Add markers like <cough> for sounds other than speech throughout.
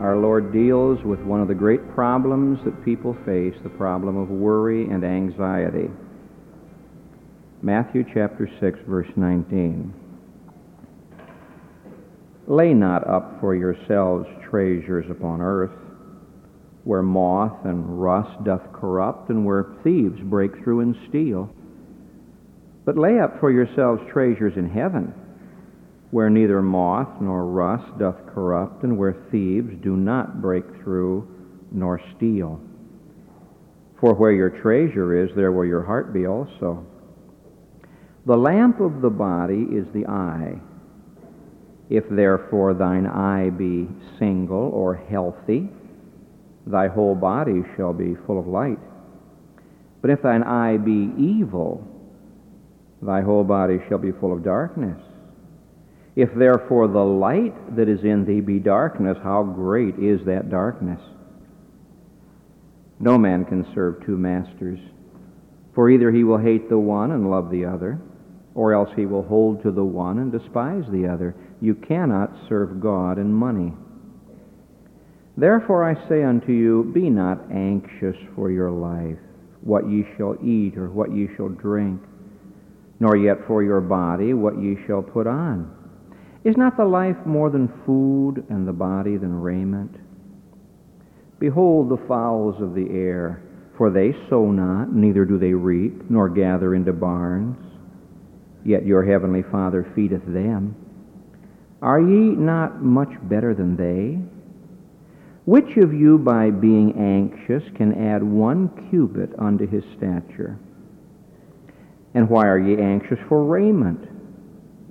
Our Lord deals with one of the great problems that people face, the problem of worry and anxiety. Matthew chapter 6 verse 19. Lay not up for yourselves treasures upon earth, where moth and rust doth corrupt, and where thieves break through and steal. But lay up for yourselves treasures in heaven where neither moth nor rust doth corrupt, and where thieves do not break through nor steal. For where your treasure is, there will your heart be also. The lamp of the body is the eye. If therefore thine eye be single or healthy, thy whole body shall be full of light. But if thine eye be evil, thy whole body shall be full of darkness. If therefore the light that is in thee be darkness, how great is that darkness? No man can serve two masters, for either he will hate the one and love the other, or else he will hold to the one and despise the other. You cannot serve God and money. Therefore I say unto you, be not anxious for your life, what ye shall eat or what ye shall drink, nor yet for your body, what ye shall put on. Is not the life more than food, and the body than raiment? Behold the fowls of the air, for they sow not, neither do they reap, nor gather into barns, yet your heavenly Father feedeth them. Are ye not much better than they? Which of you, by being anxious, can add one cubit unto his stature? And why are ye anxious for raiment?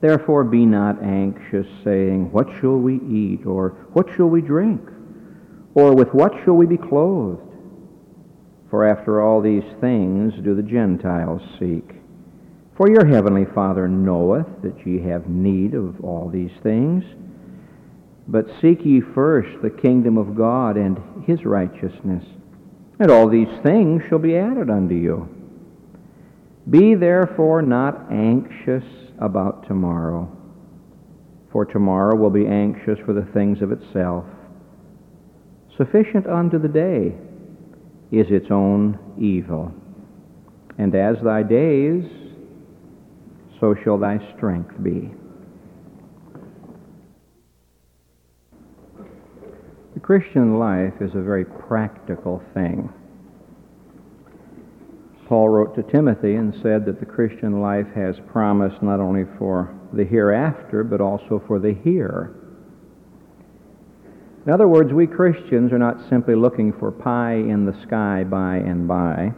Therefore be not anxious, saying, What shall we eat? Or what shall we drink? Or with what shall we be clothed? For after all these things do the Gentiles seek. For your heavenly Father knoweth that ye have need of all these things. But seek ye first the kingdom of God and his righteousness, and all these things shall be added unto you. Be therefore not anxious about tomorrow, for tomorrow will be anxious for the things of itself. Sufficient unto the day is its own evil. And as thy days, so shall thy strength be. The Christian life is a very practical thing. Paul wrote to Timothy and said that the Christian life has promise not only for the hereafter, but also for the here. In other words, we Christians are not simply looking for pie in the sky by and by.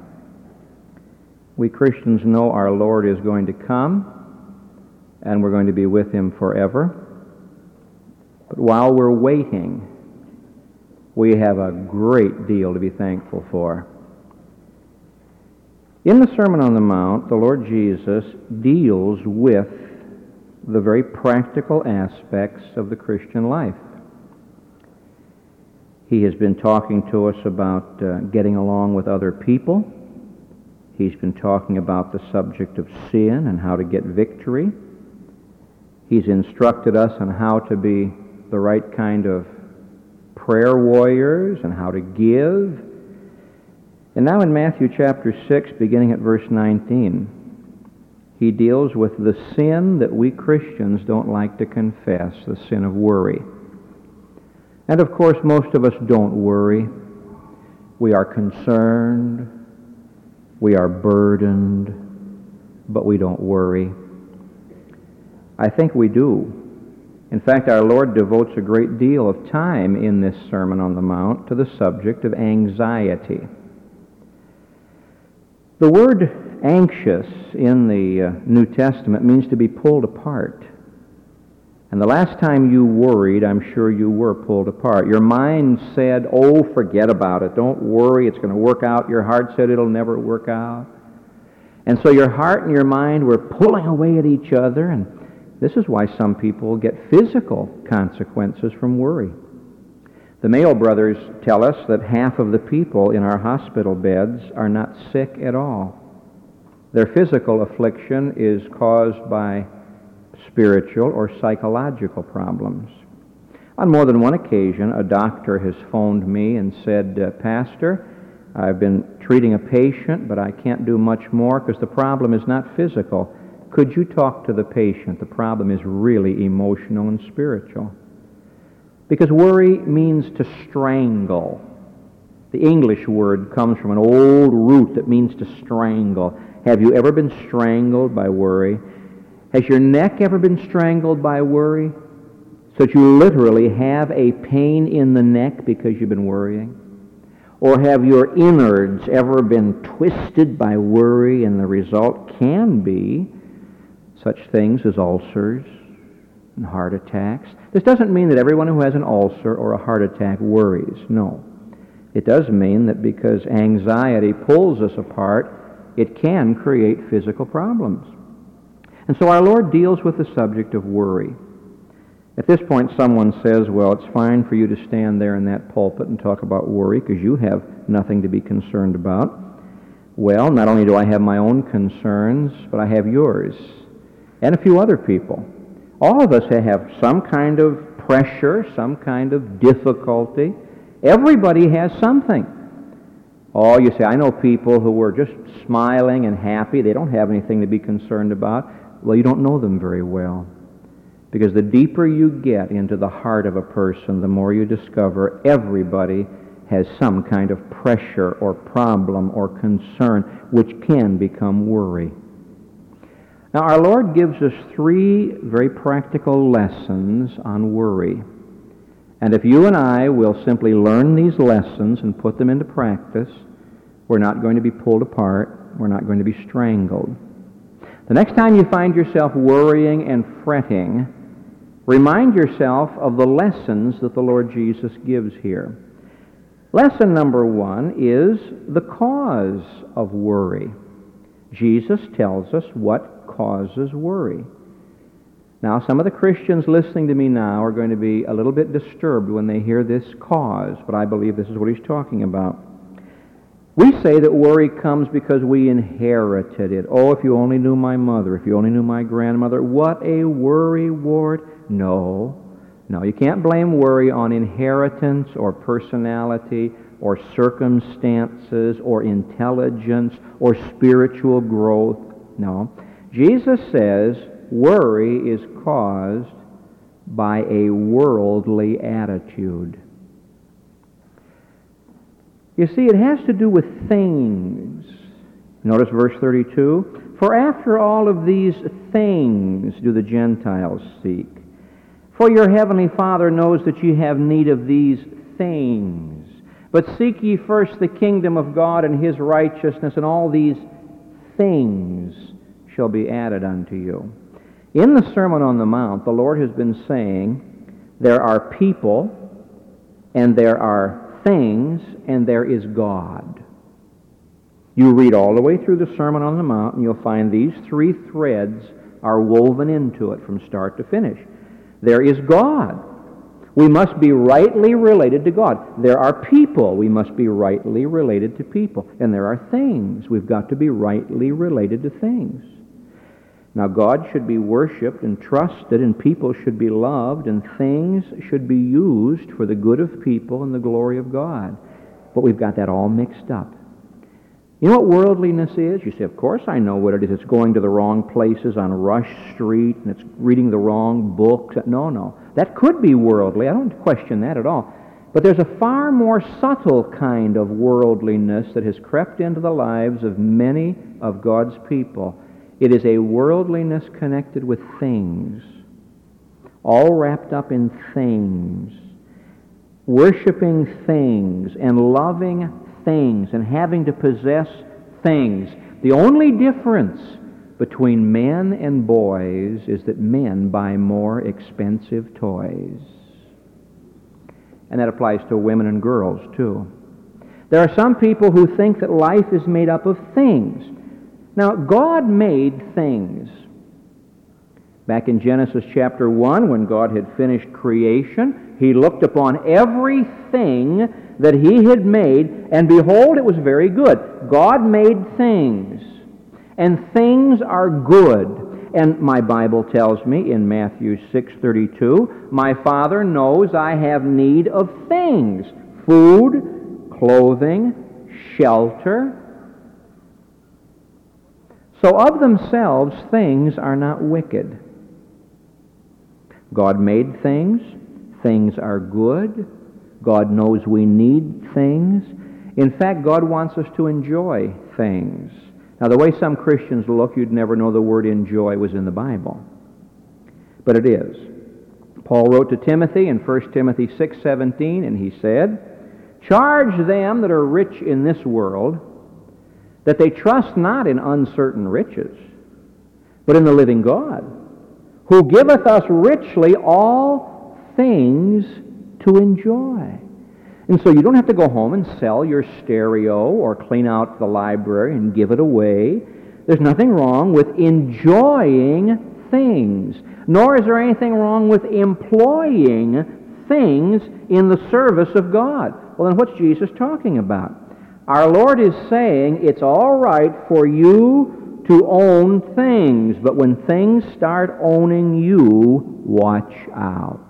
We Christians know our Lord is going to come, and we're going to be with him forever. But while we're waiting, we have a great deal to be thankful for. In the Sermon on the Mount, the Lord Jesus deals with the very practical aspects of the Christian life. He has been talking to us about uh, getting along with other people. He's been talking about the subject of sin and how to get victory. He's instructed us on how to be the right kind of prayer warriors and how to give and now in Matthew chapter 6, beginning at verse 19, he deals with the sin that we Christians don't like to confess, the sin of worry. And of course, most of us don't worry. We are concerned. We are burdened, but we don't worry. I think we do. In fact, our Lord devotes a great deal of time in this Sermon on the Mount to the subject of anxiety. The word anxious in the uh, New Testament means to be pulled apart. And the last time you worried, I'm sure you were pulled apart. Your mind said, Oh, forget about it. Don't worry. It's going to work out. Your heart said it'll never work out. And so your heart and your mind were pulling away at each other, and this is why some people get physical consequences from worry. The Mayo brothers tell us that half of the people in our hospital beds are not sick at all. Their physical affliction is caused by spiritual or psychological problems. On more than one occasion, a doctor has phoned me and said, uh, Pastor, I've been treating a patient, but I can't do much more because the problem is not physical. Could you talk to the patient? The problem is really emotional and spiritual. Because worry means to strangle. The English word comes from an old root that means to strangle. Have you ever been strangled by worry? Has your neck ever been strangled by worry? So that you literally have a pain in the neck because you've been worrying? Or have your innards ever been twisted by worry and the result can be such things as ulcers and heart attacks. This doesn't mean that everyone who has an ulcer or a heart attack worries. No. It does mean that because anxiety pulls us apart, it can create physical problems. And so our Lord deals with the subject of worry. At this point, someone says, well, it's fine for you to stand there in that pulpit and talk about worry because you have nothing to be concerned about. Well, not only do I have my own concerns, but I have yours and a few other people. All of us have some kind of pressure, some kind of difficulty. Everybody has something. Oh, you say, I know people who are just smiling and happy. They don't have anything to be concerned about. Well, you don't know them very well. Because the deeper you get into the heart of a person, the more you discover everybody has some kind of pressure or problem or concern which can become worry. Now, our Lord gives us three very practical lessons on worry. And if you and I will simply learn these lessons and put them into practice, we're not going to be pulled apart. We're not going to be strangled. The next time you find yourself worrying and fretting, remind yourself of the lessons that the Lord Jesus gives here. Lesson number one is the cause of worry. Jesus tells us what causes worry. Now, some of the Christians listening to me now are going to be a little bit disturbed when they hear this cause, but I believe this is what he's talking about. We say that worry comes because we inherited it. Oh, if you only knew my mother, if you only knew my grandmother, what a worry ward. No, no, you can't blame worry on inheritance or personality or circumstances or intelligence or spiritual growth. No. Jesus says worry is caused by a worldly attitude. You see, it has to do with things. Notice verse 32. For after all of these things do the Gentiles seek. For your heavenly Father knows that ye have need of these things. But seek ye first the kingdom of God and his righteousness, and all these things shall be added unto you. In the Sermon on the Mount, the Lord has been saying, there are people, and there are things, and there is God. You read all the way through the Sermon on the Mount, and you'll find these three threads are woven into it from start to finish. There is God. We must be rightly related to God. There are people. We must be rightly related to people. And there are things. We've got to be rightly related to things. Now, God should be worshiped and trusted, and people should be loved, and things should be used for the good of people and the glory of God. But we've got that all mixed up. You know what worldliness is? You say, Of course I know what it is. It's going to the wrong places on Rush Street, and it's reading the wrong books. No, no. That could be worldly. I don't question that at all. But there's a far more subtle kind of worldliness that has crept into the lives of many of God's people. It is a worldliness connected with things, all wrapped up in things, worshiping things and loving things and having to possess things. The only difference between men and boys is that men buy more expensive toys. And that applies to women and girls, too. There are some people who think that life is made up of things. Now, God made things. Back in Genesis chapter 1, when God had finished creation, he looked upon everything that he had made, and behold, it was very good. God made things, and things are good. And my Bible tells me in Matthew 6:32, "My Father knows I have need of things: food, clothing, shelter." So of themselves things are not wicked. God made things, things are good. God knows we need things. In fact, God wants us to enjoy things. Now, the way some Christians look, you'd never know the word enjoy was in the Bible. But it is. Paul wrote to Timothy in 1 Timothy 6:17 and he said, "Charge them that are rich in this world that they trust not in uncertain riches, but in the living God, who giveth us richly all things to enjoy." And so you don't have to go home and sell your stereo or clean out the library and give it away. There's nothing wrong with enjoying things, nor is there anything wrong with employing things in the service of God. Well, then what's Jesus talking about? Our Lord is saying it's all right for you to own things, but when things start owning you, watch out.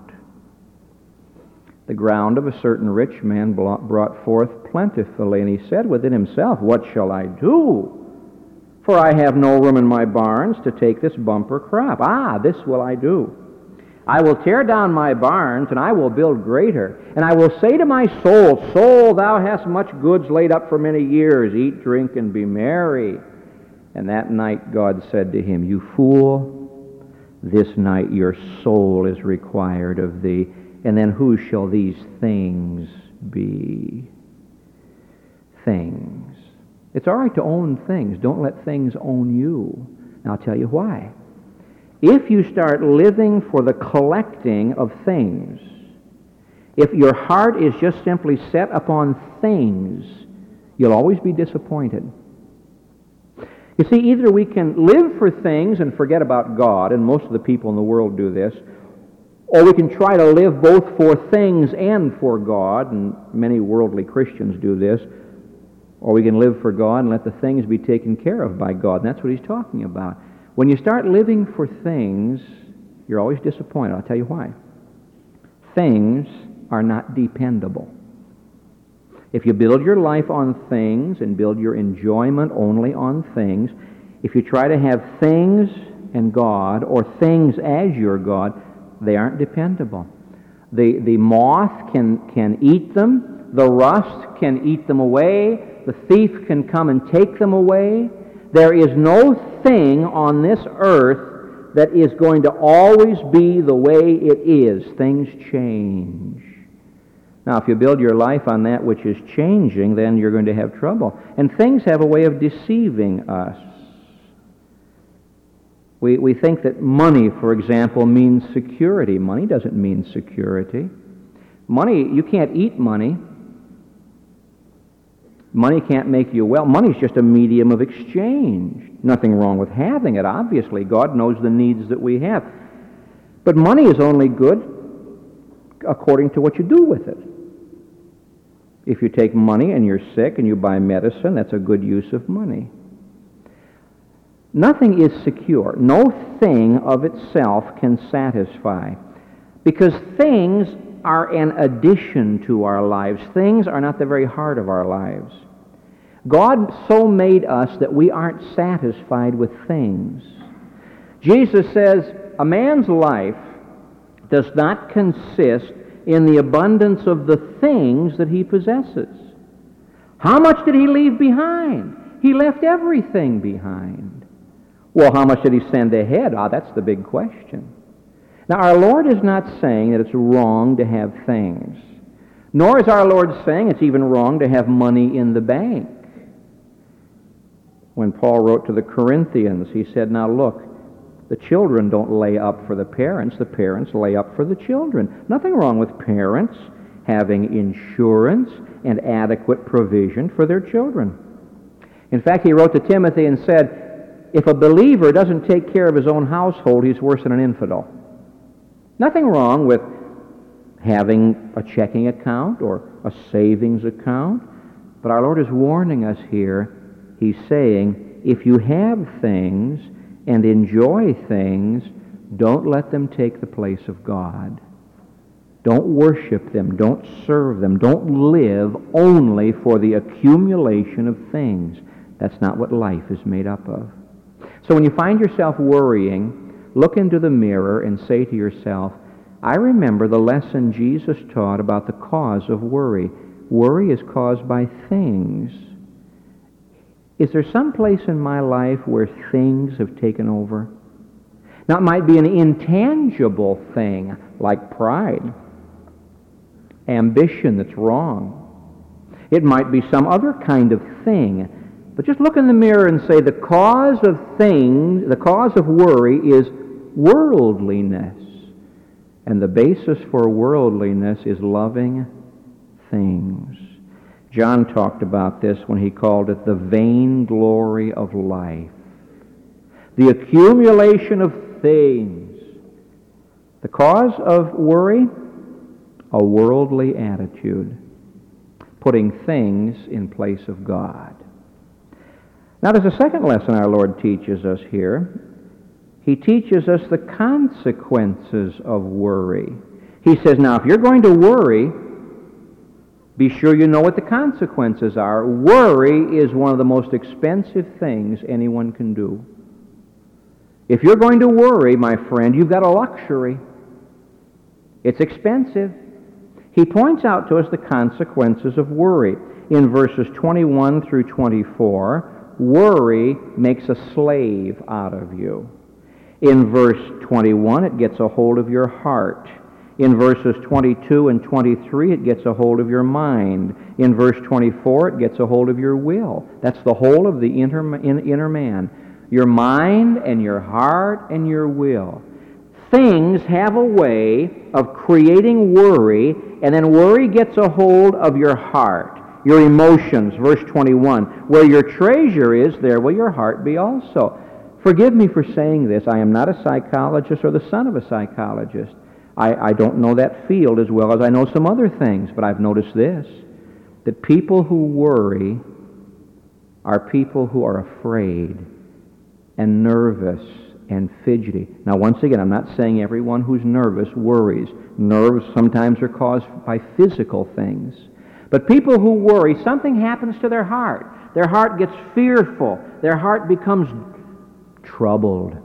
The ground of a certain rich man brought forth plentifully, and he said within himself, What shall I do? For I have no room in my barns to take this bumper crop. Ah, this will I do. I will tear down my barns, and I will build greater. And I will say to my soul, Soul, thou hast much goods laid up for many years. Eat, drink, and be merry. And that night God said to him, You fool, this night your soul is required of thee. And then who shall these things be? Things. It's all right to own things. Don't let things own you. And I'll tell you why. If you start living for the collecting of things, if your heart is just simply set upon things, you'll always be disappointed. You see, either we can live for things and forget about God, and most of the people in the world do this, or we can try to live both for things and for God, and many worldly Christians do this. Or we can live for God and let the things be taken care of by God. And that's what he's talking about. When you start living for things, you're always disappointed. I'll tell you why. Things are not dependable. If you build your life on things and build your enjoyment only on things, if you try to have things and God or things as your God, they aren't dependable. The, the moth can, can eat them, the rust can eat them away, the thief can come and take them away. There is no thing on this earth that is going to always be the way it is. Things change. Now, if you build your life on that which is changing, then you're going to have trouble. And things have a way of deceiving us. We, we think that money, for example, means security. Money doesn't mean security. Money, you can't eat money. Money can't make you well. Money's just a medium of exchange. Nothing wrong with having it, obviously. God knows the needs that we have. But money is only good according to what you do with it. If you take money and you're sick and you buy medicine, that's a good use of money. Nothing is secure. No thing of itself can satisfy. Because things are an addition to our lives. Things are not the very heart of our lives. God so made us that we aren't satisfied with things. Jesus says a man's life does not consist in the abundance of the things that he possesses. How much did he leave behind? He left everything behind. Well, how much did he send ahead? Ah, that's the big question. Now, our Lord is not saying that it's wrong to have things, nor is our Lord saying it's even wrong to have money in the bank. When Paul wrote to the Corinthians, he said, Now look, the children don't lay up for the parents, the parents lay up for the children. Nothing wrong with parents having insurance and adequate provision for their children. In fact, he wrote to Timothy and said, If a believer doesn't take care of his own household, he's worse than an infidel. Nothing wrong with having a checking account or a savings account, but our Lord is warning us here. He's saying, if you have things and enjoy things, don't let them take the place of God. Don't worship them. Don't serve them. Don't live only for the accumulation of things. That's not what life is made up of. So when you find yourself worrying, look into the mirror and say to yourself, I remember the lesson Jesus taught about the cause of worry. Worry is caused by things. Is there some place in my life where things have taken over? Now, it might be an intangible thing like pride, ambition that's wrong. It might be some other kind of thing. But just look in the mirror and say the cause of things, the cause of worry is worldliness. And the basis for worldliness is loving things. John talked about this when he called it the vainglory of life. The accumulation of things. The cause of worry? A worldly attitude, putting things in place of God. Now, there's a second lesson our Lord teaches us here. He teaches us the consequences of worry. He says, now, if you're going to worry, be sure you know what the consequences are. Worry is one of the most expensive things anyone can do. If you're going to worry, my friend, you've got a luxury. It's expensive. He points out to us the consequences of worry. In verses 21 through 24, worry makes a slave out of you. In verse 21, it gets a hold of your heart. In verses 22 and 23, it gets a hold of your mind. In verse 24, it gets a hold of your will. That's the whole of the inner, inner man. Your mind and your heart and your will. Things have a way of creating worry, and then worry gets a hold of your heart, your emotions. Verse 21 Where your treasure is, there will your heart be also. Forgive me for saying this. I am not a psychologist or the son of a psychologist. I, I don't know that field as well as I know some other things, but I've noticed this that people who worry are people who are afraid and nervous and fidgety. Now, once again, I'm not saying everyone who's nervous worries. Nerves sometimes are caused by physical things. But people who worry, something happens to their heart. Their heart gets fearful. Their heart becomes troubled.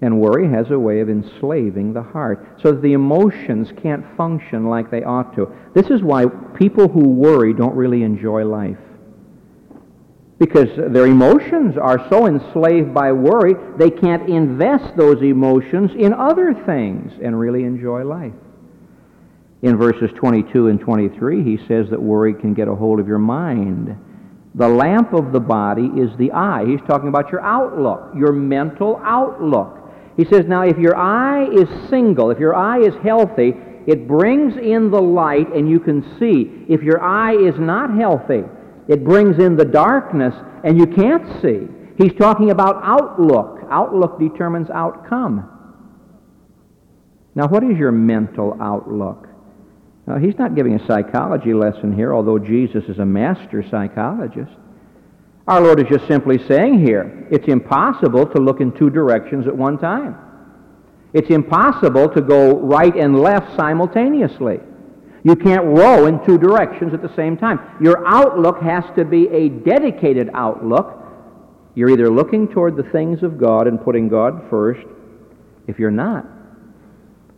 And worry has a way of enslaving the heart so the emotions can't function like they ought to. This is why people who worry don't really enjoy life. Because their emotions are so enslaved by worry, they can't invest those emotions in other things and really enjoy life. In verses 22 and 23, he says that worry can get a hold of your mind the lamp of the body is the eye. He's talking about your outlook, your mental outlook. He says, now if your eye is single, if your eye is healthy, it brings in the light and you can see. If your eye is not healthy, it brings in the darkness and you can't see. He's talking about outlook. Outlook determines outcome. Now, what is your mental outlook? Now, he's not giving a psychology lesson here, although Jesus is a master psychologist. Our Lord is just simply saying here it's impossible to look in two directions at one time. It's impossible to go right and left simultaneously. You can't row in two directions at the same time. Your outlook has to be a dedicated outlook. You're either looking toward the things of God and putting God first. If you're not,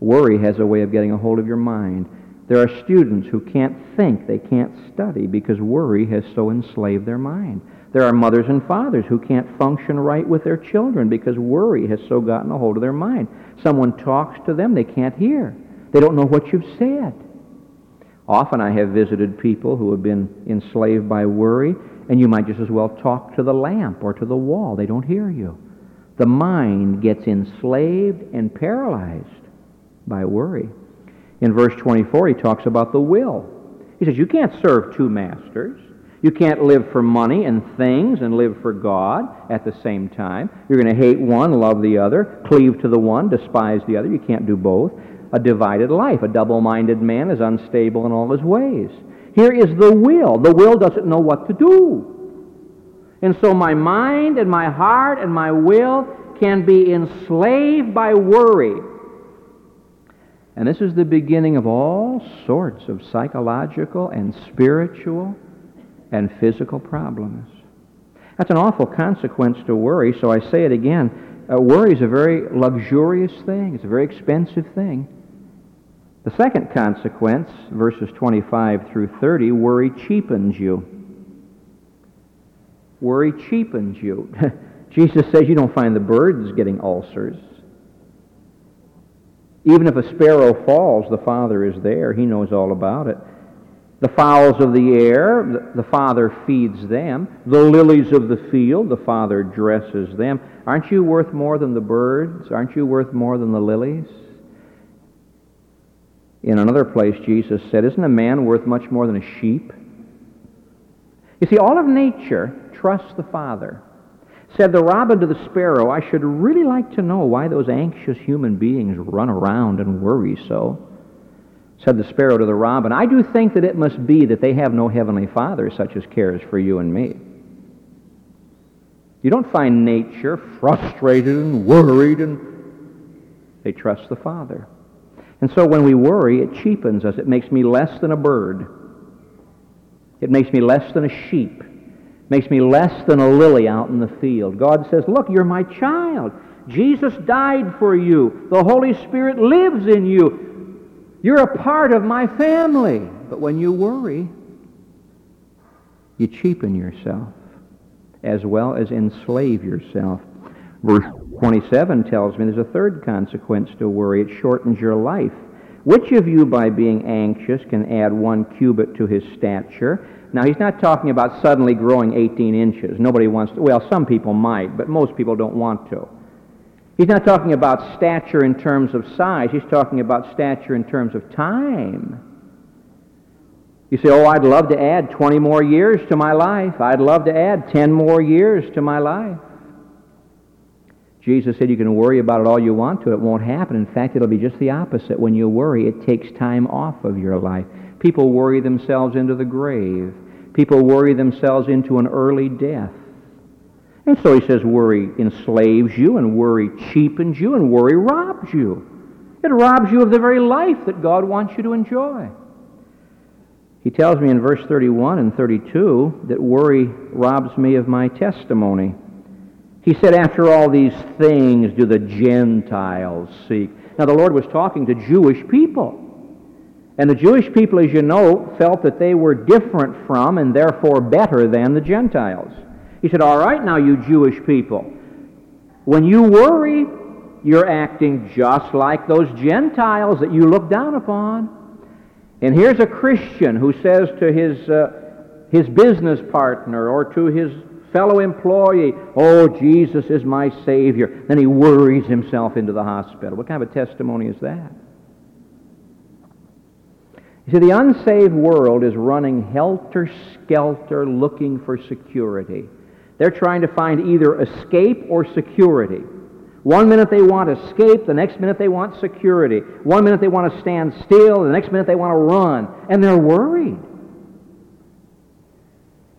Worry has a way of getting a hold of your mind. There are students who can't think, they can't study because worry has so enslaved their mind. There are mothers and fathers who can't function right with their children because worry has so gotten a hold of their mind. Someone talks to them, they can't hear. They don't know what you've said. Often I have visited people who have been enslaved by worry, and you might just as well talk to the lamp or to the wall. They don't hear you. The mind gets enslaved and paralyzed by worry. In verse 24, he talks about the will. He says, You can't serve two masters. You can't live for money and things and live for God at the same time. You're going to hate one, love the other, cleave to the one, despise the other. You can't do both. A divided life. A double minded man is unstable in all his ways. Here is the will. The will doesn't know what to do. And so my mind and my heart and my will can be enslaved by worry. And this is the beginning of all sorts of psychological and spiritual and physical problems. That's an awful consequence to worry, so I say it again. Uh, worry is a very luxurious thing, it's a very expensive thing. The second consequence, verses 25 through 30, worry cheapens you. Worry cheapens you. <laughs> Jesus says you don't find the birds getting ulcers. Even if a sparrow falls, the Father is there. He knows all about it. The fowls of the air, the Father feeds them. The lilies of the field, the Father dresses them. Aren't you worth more than the birds? Aren't you worth more than the lilies? In another place, Jesus said, Isn't a man worth much more than a sheep? You see, all of nature trusts the Father. Said the robin to the sparrow, I should really like to know why those anxious human beings run around and worry so. Said the sparrow to the robin, I do think that it must be that they have no heavenly Father such as cares for you and me. You don't find nature frustrated and worried, and they trust the Father. And so when we worry, it cheapens us. It makes me less than a bird. It makes me less than a sheep. Makes me less than a lily out in the field. God says, Look, you're my child. Jesus died for you. The Holy Spirit lives in you. You're a part of my family. But when you worry, you cheapen yourself as well as enslave yourself. Verse 27 tells me there's a third consequence to worry. It shortens your life. Which of you, by being anxious, can add one cubit to his stature? Now, he's not talking about suddenly growing 18 inches. Nobody wants to. Well, some people might, but most people don't want to. He's not talking about stature in terms of size. He's talking about stature in terms of time. You say, oh, I'd love to add 20 more years to my life. I'd love to add 10 more years to my life. Jesus said you can worry about it all you want to. It won't happen. In fact, it'll be just the opposite. When you worry, it takes time off of your life. People worry themselves into the grave. People worry themselves into an early death. And so he says worry enslaves you, and worry cheapens you, and worry robs you. It robs you of the very life that God wants you to enjoy. He tells me in verse 31 and 32 that worry robs me of my testimony. He said, After all these things do the Gentiles seek. Now, the Lord was talking to Jewish people. And the Jewish people, as you know, felt that they were different from and therefore better than the Gentiles. He said, All right, now, you Jewish people, when you worry, you're acting just like those Gentiles that you look down upon. And here's a Christian who says to his, uh, his business partner or to his fellow employee, Oh, Jesus is my Savior. Then he worries himself into the hospital. What kind of a testimony is that? You see, the unsaved world is running helter skelter looking for security. They're trying to find either escape or security. One minute they want escape, the next minute they want security. One minute they want to stand still, the next minute they want to run. And they're worried.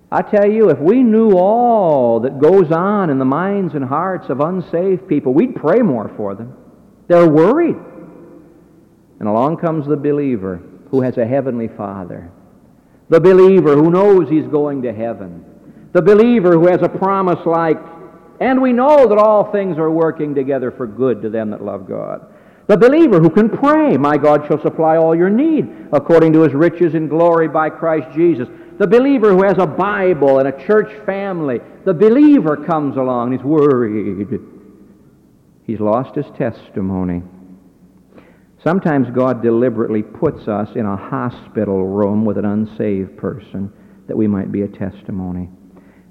I tell you, if we knew all that goes on in the minds and hearts of unsaved people, we'd pray more for them. They're worried. And along comes the believer who has a heavenly Father. The believer who knows he's going to heaven. The believer who has a promise like, and we know that all things are working together for good to them that love God. The believer who can pray, My God shall supply all your need according to his riches in glory by Christ Jesus. The believer who has a Bible and a church family. The believer comes along, he's worried. He's lost his testimony. Sometimes God deliberately puts us in a hospital room with an unsaved person that we might be a testimony.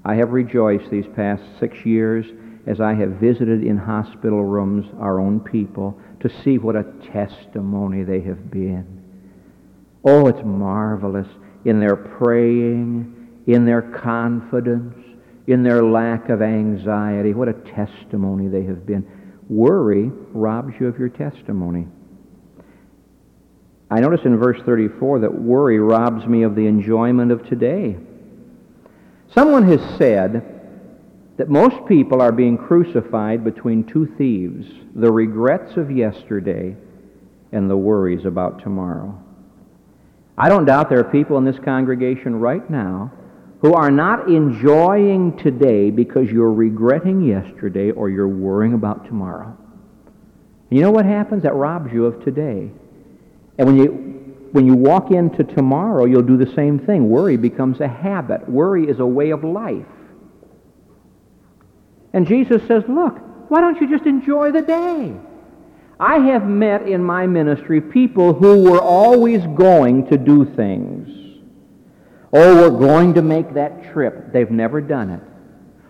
I have rejoiced these past six years as I have visited in hospital rooms our own people to see what a testimony they have been. Oh, it's marvelous in their praying, in their confidence, in their lack of anxiety. What a testimony they have been. Worry robs you of your testimony. I notice in verse 34 that worry robs me of the enjoyment of today. Someone has said that most people are being crucified between two thieves the regrets of yesterday and the worries about tomorrow. I don't doubt there are people in this congregation right now who are not enjoying today because you're regretting yesterday or you're worrying about tomorrow. You know what happens? That robs you of today. And when you, when you walk into tomorrow, you'll do the same thing. Worry becomes a habit. Worry is a way of life. And Jesus says, Look, why don't you just enjoy the day? I have met in my ministry people who were always going to do things. Oh, we're going to make that trip. They've never done it.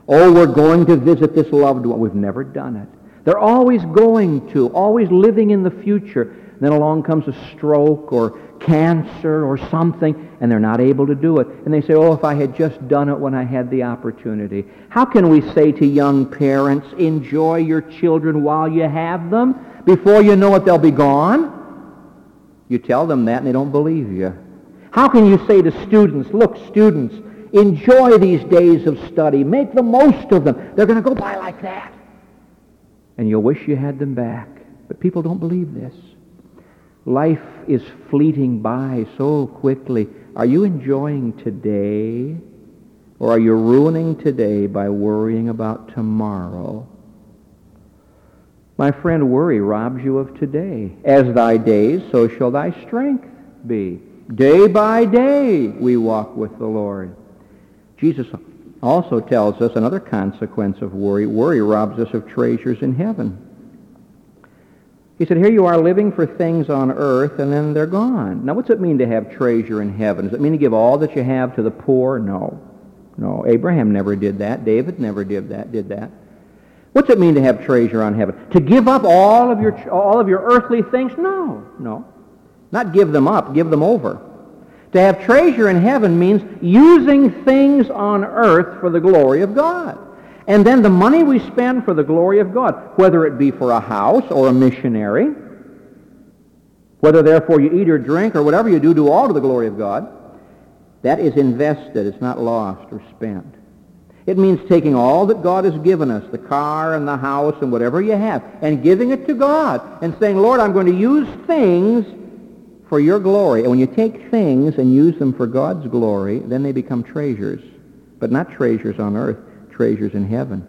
Oh, we're going to visit this loved one. We've never done it. They're always going to, always living in the future. Then along comes a stroke or cancer or something, and they're not able to do it. And they say, oh, if I had just done it when I had the opportunity. How can we say to young parents, enjoy your children while you have them? Before you know it, they'll be gone? You tell them that, and they don't believe you. How can you say to students, look, students, enjoy these days of study. Make the most of them. They're going to go by like that. And you'll wish you had them back. But people don't believe this. Life is fleeting by so quickly. Are you enjoying today? Or are you ruining today by worrying about tomorrow? My friend, worry robs you of today. As thy days, so shall thy strength be. Day by day we walk with the Lord. Jesus also tells us another consequence of worry. Worry robs us of treasures in heaven. He said, here you are living for things on earth, and then they're gone. Now, what's it mean to have treasure in heaven? Does it mean to give all that you have to the poor? No. No. Abraham never did that. David never did that. Did that. What's it mean to have treasure on heaven? To give up all of your, all of your earthly things? No. No. Not give them up. Give them over. To have treasure in heaven means using things on earth for the glory of God. And then the money we spend for the glory of God, whether it be for a house or a missionary, whether therefore you eat or drink or whatever you do, do all to the glory of God, that is invested. It's not lost or spent. It means taking all that God has given us, the car and the house and whatever you have, and giving it to God and saying, Lord, I'm going to use things for your glory. And when you take things and use them for God's glory, then they become treasures, but not treasures on earth treasures in heaven.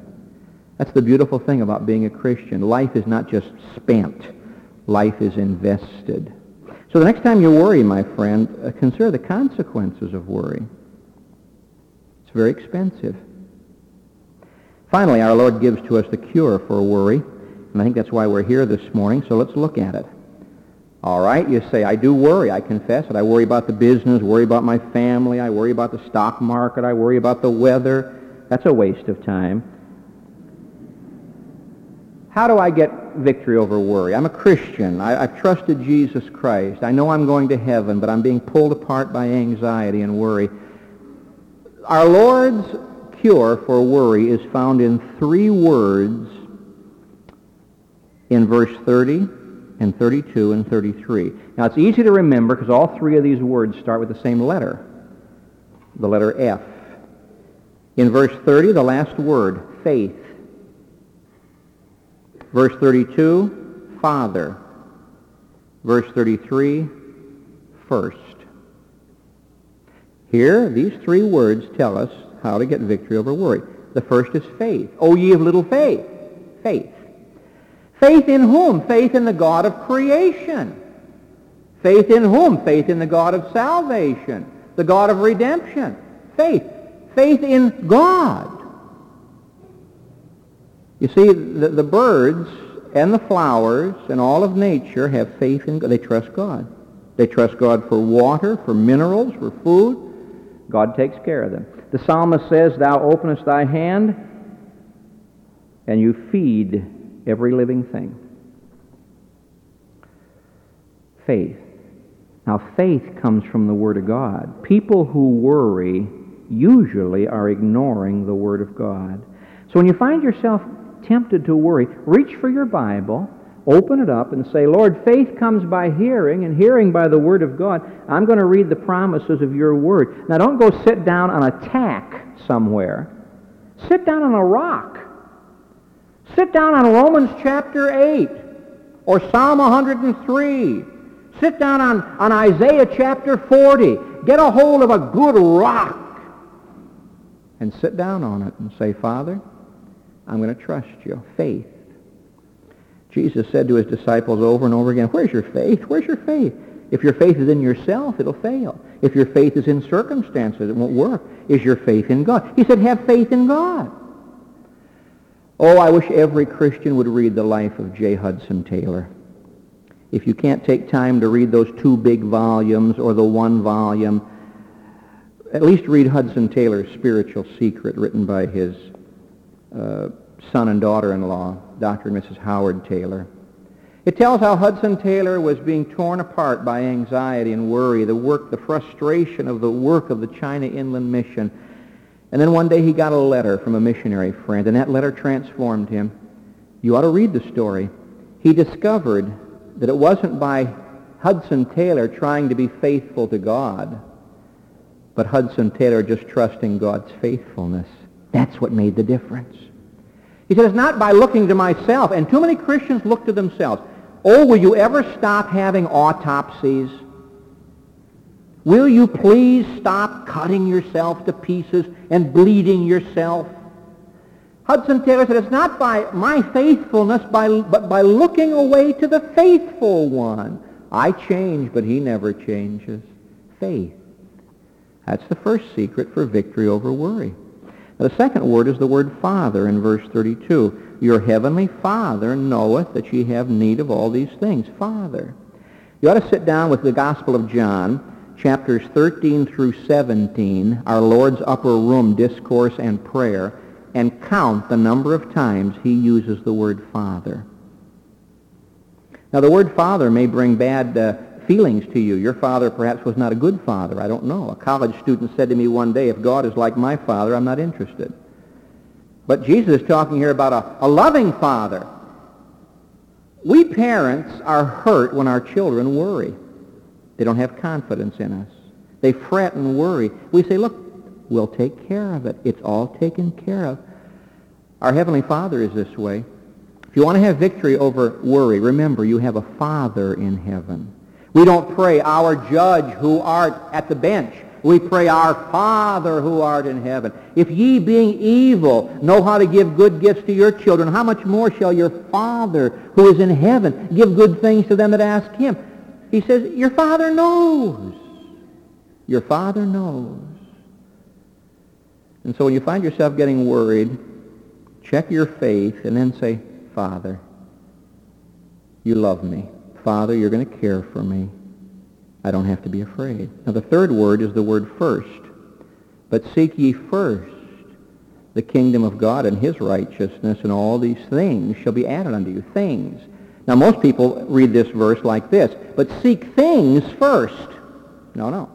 That's the beautiful thing about being a Christian. Life is not just spent. Life is invested. So the next time you worry, my friend, uh, consider the consequences of worry. It's very expensive. Finally, our Lord gives to us the cure for worry, and I think that's why we're here this morning, so let's look at it. All right, you say, I do worry. I confess it. I worry about the business, worry about my family, I worry about the stock market, I worry about the weather, that's a waste of time. How do I get victory over worry? I'm a Christian. I, have trusted Jesus Christ. I know I'm going to heaven, but I'm being pulled apart by anxiety and worry. Our Lord's cure for worry is found in three words in verse 30 and 32 and 33. Now, it's easy to remember because all three of these words start with the same letter, the letter F. In verse 30, the last word, faith. Verse 32, Father. Verse 33, first. Here, these three words tell us how to get victory over worry. The first is faith. O ye of little faith. Faith. Faith in whom? Faith in the God of creation. Faith in whom? Faith in the God of salvation, the God of redemption. Faith. Faith in God. You see, the, the birds and the flowers and all of nature have faith in God. They trust God. They trust God for water, for minerals, for food. God takes care of them. The psalmist says, Thou openest thy hand and you feed every living thing. Faith. Now, faith comes from the Word of God. People who worry usually are ignoring the Word of God. So when you find yourself tempted to worry, reach for your Bible, open it up, and say, Lord, faith comes by hearing, and hearing by the Word of God. I'm going to read the promises of your Word. Now, don't go sit down on a tack somewhere. Sit down on a rock. Sit down on Romans chapter 8 or Psalm 103 Sit down on, on Isaiah chapter 40. Get a hold of a good rock and sit down on it and say, Father, I'm going to trust you. Faith. Jesus said to his disciples over and over again, where's your faith? Where's your faith? If your faith is in yourself, it'll fail. If your faith is in circumstances, it won't work. Is your faith in God? He said, have faith in God. Oh, I wish every Christian would read the life of J. Hudson Taylor if you can't take time to read those two big volumes or the one volume, at least read Hudson Taylor's Spiritual Secret, written by his uh, son and daughter-in-law, Dr. and Mrs. Howard Taylor. It tells how Hudson Taylor was being torn apart by anxiety and worry, the work, the frustration of the work of the China Inland Mission. And then one day he got a letter from a missionary friend, and that letter transformed him. You ought to read the story. He discovered that it wasn't by Hudson Taylor trying to be faithful to God, but Hudson Taylor just trusting God's faithfulness. That's what made the difference. He said, it's not by looking to myself, and too many Christians look to themselves. Oh, will you ever stop having autopsies? Will you please stop cutting yourself to pieces and bleeding yourself? Hudson Taylor said, it's not by my faithfulness, by, but by looking away to the faithful one. I change, but he never changes. Faith. That's the first secret for victory over worry. Now, the second word is the word Father in verse 32. Your heavenly Father knoweth that ye have need of all these things. Father. You ought to sit down with the Gospel of John, chapters 13 through 17, our Lord's upper room discourse and prayer, and count the number of times he uses the word Father. Now, the word Father may bring bad uh, feelings to you. Your father perhaps was not a good father. I don't know. A college student said to me one day, if God is like my father, I'm not interested. But Jesus is talking here about a, a loving father. We parents are hurt when our children worry. They don't have confidence in us. They fret and worry. We say, look, we'll take care of it. It's all taken care of. Our Heavenly Father is this way. If you want to have victory over worry, remember you have a Father in heaven. We don't pray, our judge who art at the bench. We pray, our Father who art in heaven. If ye, being evil, know how to give good gifts to your children, how much more shall your Father who is in heaven give good things to them that ask him? He says, your Father knows. Your Father knows. And so when you find yourself getting worried, check your faith and then say, Father, you love me. Father, you're going to care for me. I don't have to be afraid. Now the third word is the word first. But seek ye first the kingdom of God and his righteousness, and all these things shall be added unto you. Things. Now most people read this verse like this, but seek things first. No, no.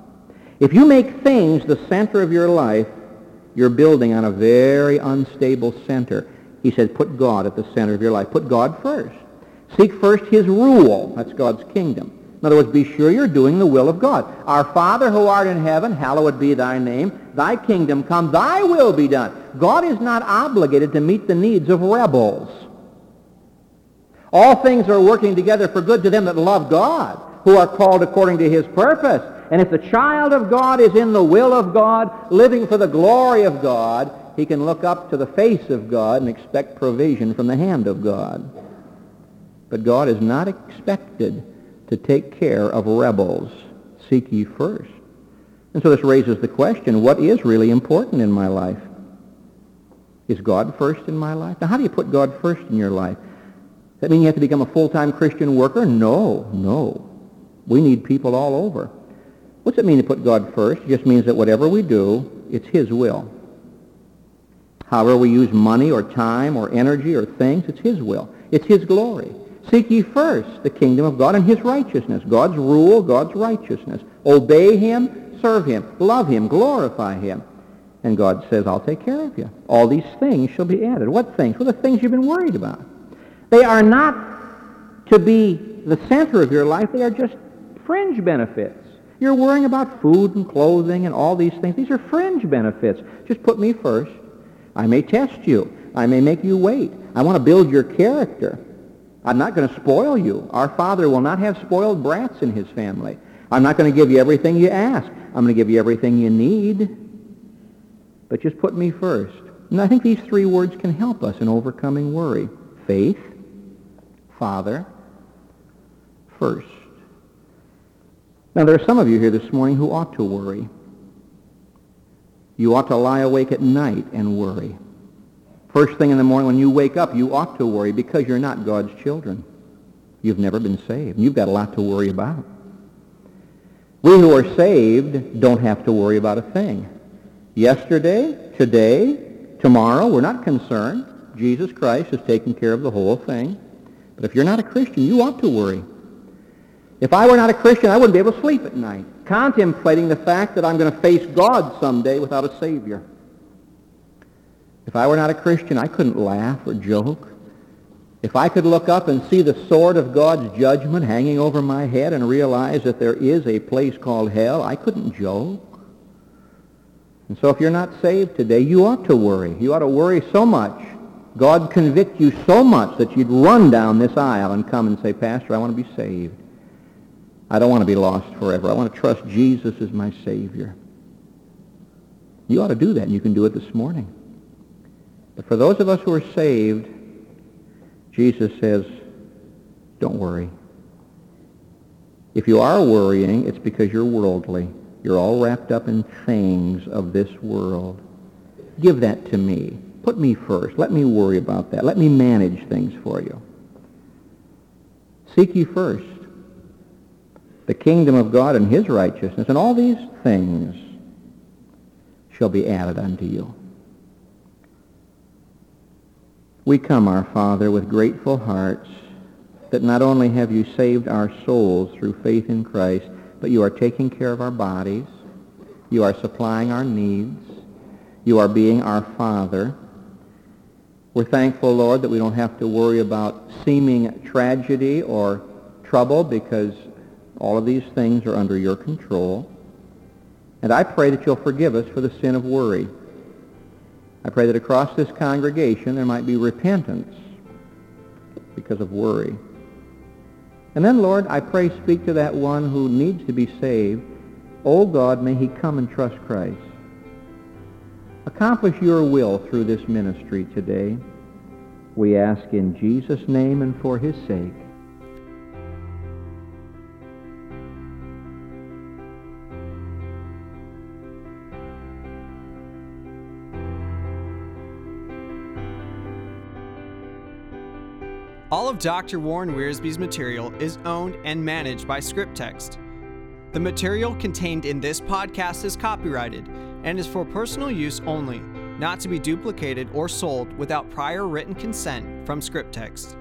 If you make things the center of your life, you're building on a very unstable center. He said, put God at the center of your life. Put God first. Seek first his rule. That's God's kingdom. In other words, be sure you're doing the will of God. Our Father who art in heaven, hallowed be thy name. Thy kingdom come, thy will be done. God is not obligated to meet the needs of rebels. All things are working together for good to them that love God, who are called according to his purpose. And if the child of God is in the will of God, living for the glory of God, he can look up to the face of God and expect provision from the hand of God. But God is not expected to take care of rebels. Seek ye first. And so this raises the question, what is really important in my life? Is God first in my life? Now, how do you put God first in your life? Does that mean you have to become a full-time Christian worker? No, no. We need people all over. What's it mean to put God first? It just means that whatever we do, it's his will. However we use money or time or energy or things, it's his will. It's his glory. Seek ye first the kingdom of God and his righteousness. God's rule, God's righteousness. Obey him, serve him, love him, glorify him. And God says, I'll take care of you. All these things shall be added. What things? Well, the things you've been worried about. They are not to be the center of your life. They are just fringe benefits. You're worrying about food and clothing and all these things. These are fringe benefits. Just put me first. I may test you. I may make you wait. I want to build your character. I'm not going to spoil you. Our Father will not have spoiled brats in his family. I'm not going to give you everything you ask. I'm going to give you everything you need. But just put me first. And I think these three words can help us in overcoming worry. Faith, Father, first. Now, there are some of you here this morning who ought to worry. You ought to lie awake at night and worry. First thing in the morning when you wake up, you ought to worry because you're not God's children. You've never been saved. You've got a lot to worry about. We who are saved don't have to worry about a thing. Yesterday, today, tomorrow, we're not concerned. Jesus Christ has taken care of the whole thing. But if you're not a Christian, you ought to worry. If I were not a Christian, I wouldn't be able to sleep at night, contemplating the fact that I'm going to face God someday without a Savior. If I were not a Christian, I couldn't laugh or joke. If I could look up and see the sword of God's judgment hanging over my head and realize that there is a place called hell, I couldn't joke. And so if you're not saved today, you ought to worry. You ought to worry so much. God convict you so much that you'd run down this aisle and come and say, Pastor, I want to be saved. I don't want to be lost forever. I want to trust Jesus as my Savior. You ought to do that, and you can do it this morning. But for those of us who are saved, Jesus says, don't worry. If you are worrying, it's because you're worldly. You're all wrapped up in things of this world. Give that to me. Put me first. Let me worry about that. Let me manage things for you. Seek ye first the kingdom of God and his righteousness, and all these things shall be added unto you. We come, our Father, with grateful hearts that not only have you saved our souls through faith in Christ, but you are taking care of our bodies. You are supplying our needs. You are being our Father. We're thankful, Lord, that we don't have to worry about seeming tragedy or trouble because all of these things are under your control. And I pray that you'll forgive us for the sin of worry. I pray that across this congregation there might be repentance because of worry. And then, Lord, I pray speak to that one who needs to be saved. Oh God, may he come and trust Christ. Accomplish your will through this ministry today. We ask in Jesus' name and for his sake. Of Dr. Warren Wiersbe's material is owned and managed by Scriptex. The material contained in this podcast is copyrighted and is for personal use only, not to be duplicated or sold without prior written consent from Scriptex.